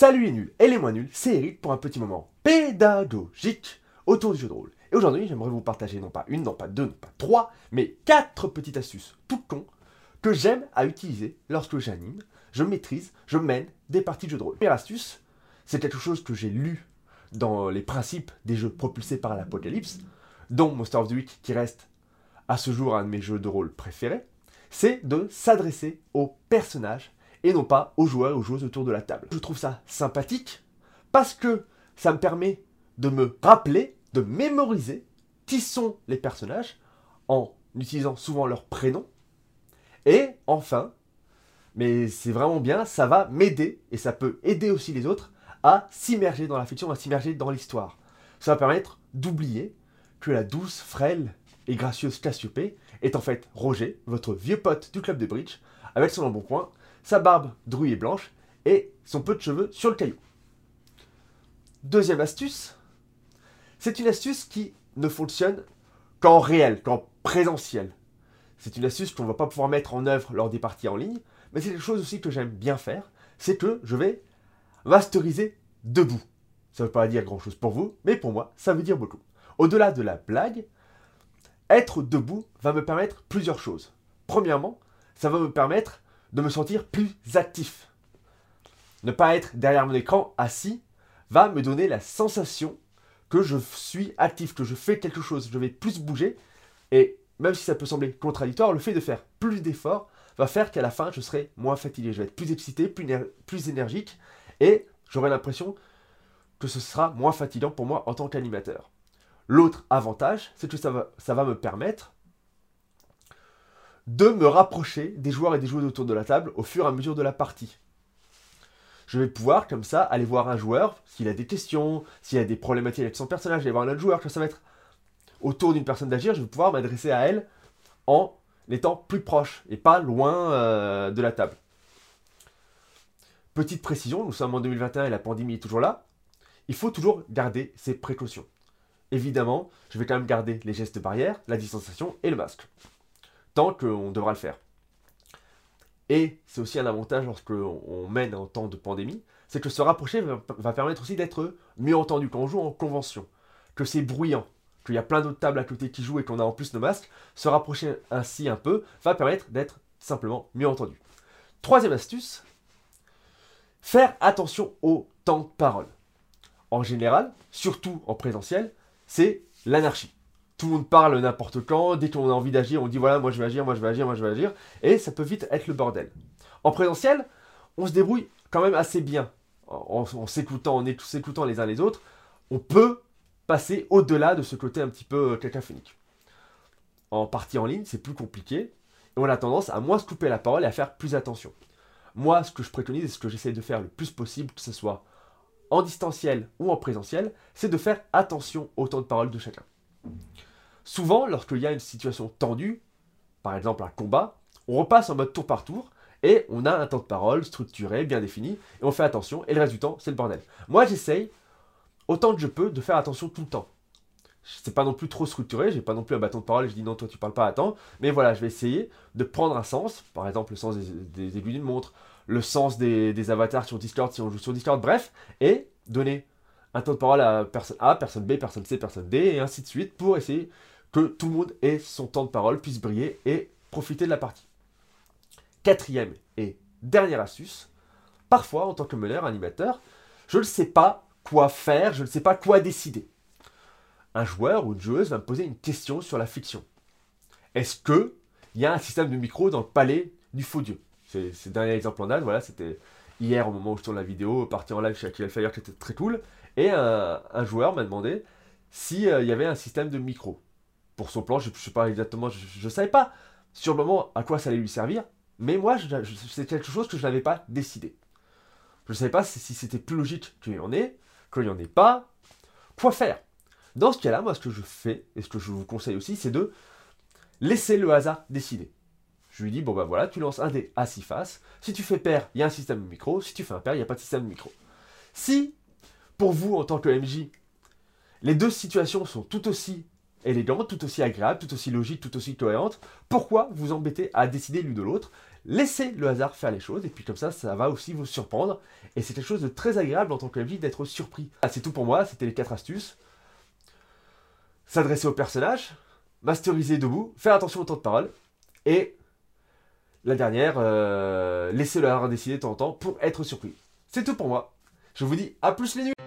Salut les nuls et les moins nuls, c'est Eric pour un petit moment pédagogique autour du jeu de rôle. Et aujourd'hui, j'aimerais vous partager non pas une, non pas deux, non pas trois, mais quatre petites astuces tout con que j'aime à utiliser lorsque j'anime, je maîtrise, je mène des parties de jeu de rôle. Première astuce, c'est quelque chose que j'ai lu dans les principes des jeux propulsés par l'apocalypse, dont Monster of the Week qui reste à ce jour un de mes jeux de rôle préférés, c'est de s'adresser aux personnages et non pas aux joueurs et aux joueuses autour de la table. Je trouve ça sympathique parce que ça me permet de me rappeler, de mémoriser qui sont les personnages en utilisant souvent leur prénom. Et enfin, mais c'est vraiment bien, ça va m'aider et ça peut aider aussi les autres à s'immerger dans la fiction, à s'immerger dans l'histoire. Ça va permettre d'oublier que la douce, frêle et gracieuse Cassiopée est en fait Roger, votre vieux pote du club de bridge, avec son embonpoint sa barbe drouille et blanche et son peu de cheveux sur le caillou. Deuxième astuce, c'est une astuce qui ne fonctionne qu'en réel, qu'en présentiel. C'est une astuce qu'on ne va pas pouvoir mettre en œuvre lors des parties en ligne, mais c'est quelque chose aussi que j'aime bien faire, c'est que je vais masteriser debout. Ça ne veut pas dire grand-chose pour vous, mais pour moi, ça veut dire beaucoup. Au-delà de la blague, être debout va me permettre plusieurs choses. Premièrement, ça va me permettre de me sentir plus actif. Ne pas être derrière mon écran assis va me donner la sensation que je suis actif, que je fais quelque chose, je vais plus bouger. Et même si ça peut sembler contradictoire, le fait de faire plus d'efforts va faire qu'à la fin, je serai moins fatigué. Je vais être plus excité, plus, énergique. Et j'aurai l'impression que ce sera moins fatigant pour moi en tant qu'animateur. L'autre avantage, c'est que ça va me permettre de me rapprocher des joueurs et des joueuses autour de la table au fur et à mesure de la partie. Je vais pouvoir, comme ça, aller voir un joueur, s'il a des questions, s'il a des problématiques avec son personnage, aller voir un autre joueur, ça va être autour d'une personne d'agir, je vais pouvoir m'adresser à elle en étant plus proche et pas loin euh, de la table. Petite précision, nous sommes en 2021 et la pandémie est toujours là. Il faut toujours garder ses précautions. Évidemment, je vais quand même garder les gestes barrières, la distanciation et le masque tant qu'on devra le faire. Et c'est aussi un avantage lorsque on mène en temps de pandémie, c'est que se rapprocher va, permettre aussi d'être mieux entendu quand on joue en convention, que c'est bruyant, qu'il y a plein d'autres tables à côté qui jouent et qu'on a en plus nos masques, se rapprocher ainsi un peu va permettre d'être simplement mieux entendu. Troisième astuce, faire attention au temps de parole. En général, surtout en présentiel, c'est l'anarchie tout le monde parle n'importe quand, dès qu'on a envie d'agir, on dit voilà, moi je vais agir, moi je vais agir, moi je vais agir, et ça peut vite être le bordel. En présentiel, on se débrouille quand même assez bien. En, s'écoutant, en s'écoutant les uns les autres, on peut passer au-delà de ce côté un petit peu cacophonique. En partie en ligne, c'est plus compliqué, et on a tendance à moins se couper la parole et à faire plus attention. Moi, ce que je préconise et ce que j'essaie de faire le plus possible, que ce soit en distanciel ou en présentiel, c'est de faire attention au temps de parole de chacun. Souvent, lorsqu'il y a une situation tendue, par exemple un combat, on repasse en mode tour par tour et on a un temps de parole structuré, bien défini, et on fait attention, et le reste du temps, c'est le bordel. Moi, j'essaye, autant que je peux, de faire attention tout le temps. C'est pas non plus trop structuré, j'ai pas non plus un bâton de parole et je dis non, toi tu parles pas, attends. Mais voilà, je vais essayer de prendre un sens, par exemple le sens des, aiguilles d'une montre, le sens des, avatars sur Discord si on joue sur Discord, bref, et donner un temps de parole à personne A, personne B, personne C, personne D, et ainsi de suite, pour essayer que tout le monde ait son temps de parole, puisse briller et profiter de la partie. Quatrième et dernière astuce, parfois en tant que meneur, animateur, je ne sais pas quoi faire, je ne sais pas quoi décider. Un joueur ou une joueuse va me poser une question sur la fiction. Est-ce que il y a un système de micro dans le palais du faux dieu? C'est le dernier exemple en date, voilà, c'était hier au moment où je tourne la vidéo, parti en live chez Akil Fire qui était très cool. Et un, joueur m'a demandé s'il euh, y avait un système de micro pour son plan. Je ne sais pas exactement, je ne savais pas sur le moment à quoi ça allait lui servir, mais moi, c'est quelque chose que je n'avais pas décidé. Je ne savais pas si, c'était plus logique qu'il y en ait, qu'il n'y en ait pas. Quoi faire? Dans ce cas-là, moi, ce que je fais, et ce que je vous conseille aussi, c'est de laisser le hasard décider. Je lui dis, bon ben voilà, tu lances un dé à six faces. Si tu fais pair, il y a un système de micro. Si tu fais un pair, il n'y a pas de système de micro. Si, pour vous, en tant que MJ, les deux situations sont tout aussi élégante, tout aussi agréable, tout aussi logique, tout aussi cohérente. Pourquoi vous embêter à décider l'une de l'autre? Laissez le hasard faire les choses, et puis comme ça, ça va aussi vous surprendre. Et c'est quelque chose de très agréable en tant que vie d'être surpris. Ah, c'est tout pour moi, c'était les 4 astuces. S'adresser au personnage, masteriser debout, faire attention au temps de parole, et la dernière, euh, laisser le hasard décider de temps en temps pour être surpris. C'est tout pour moi. Je vous dis à plus les nuits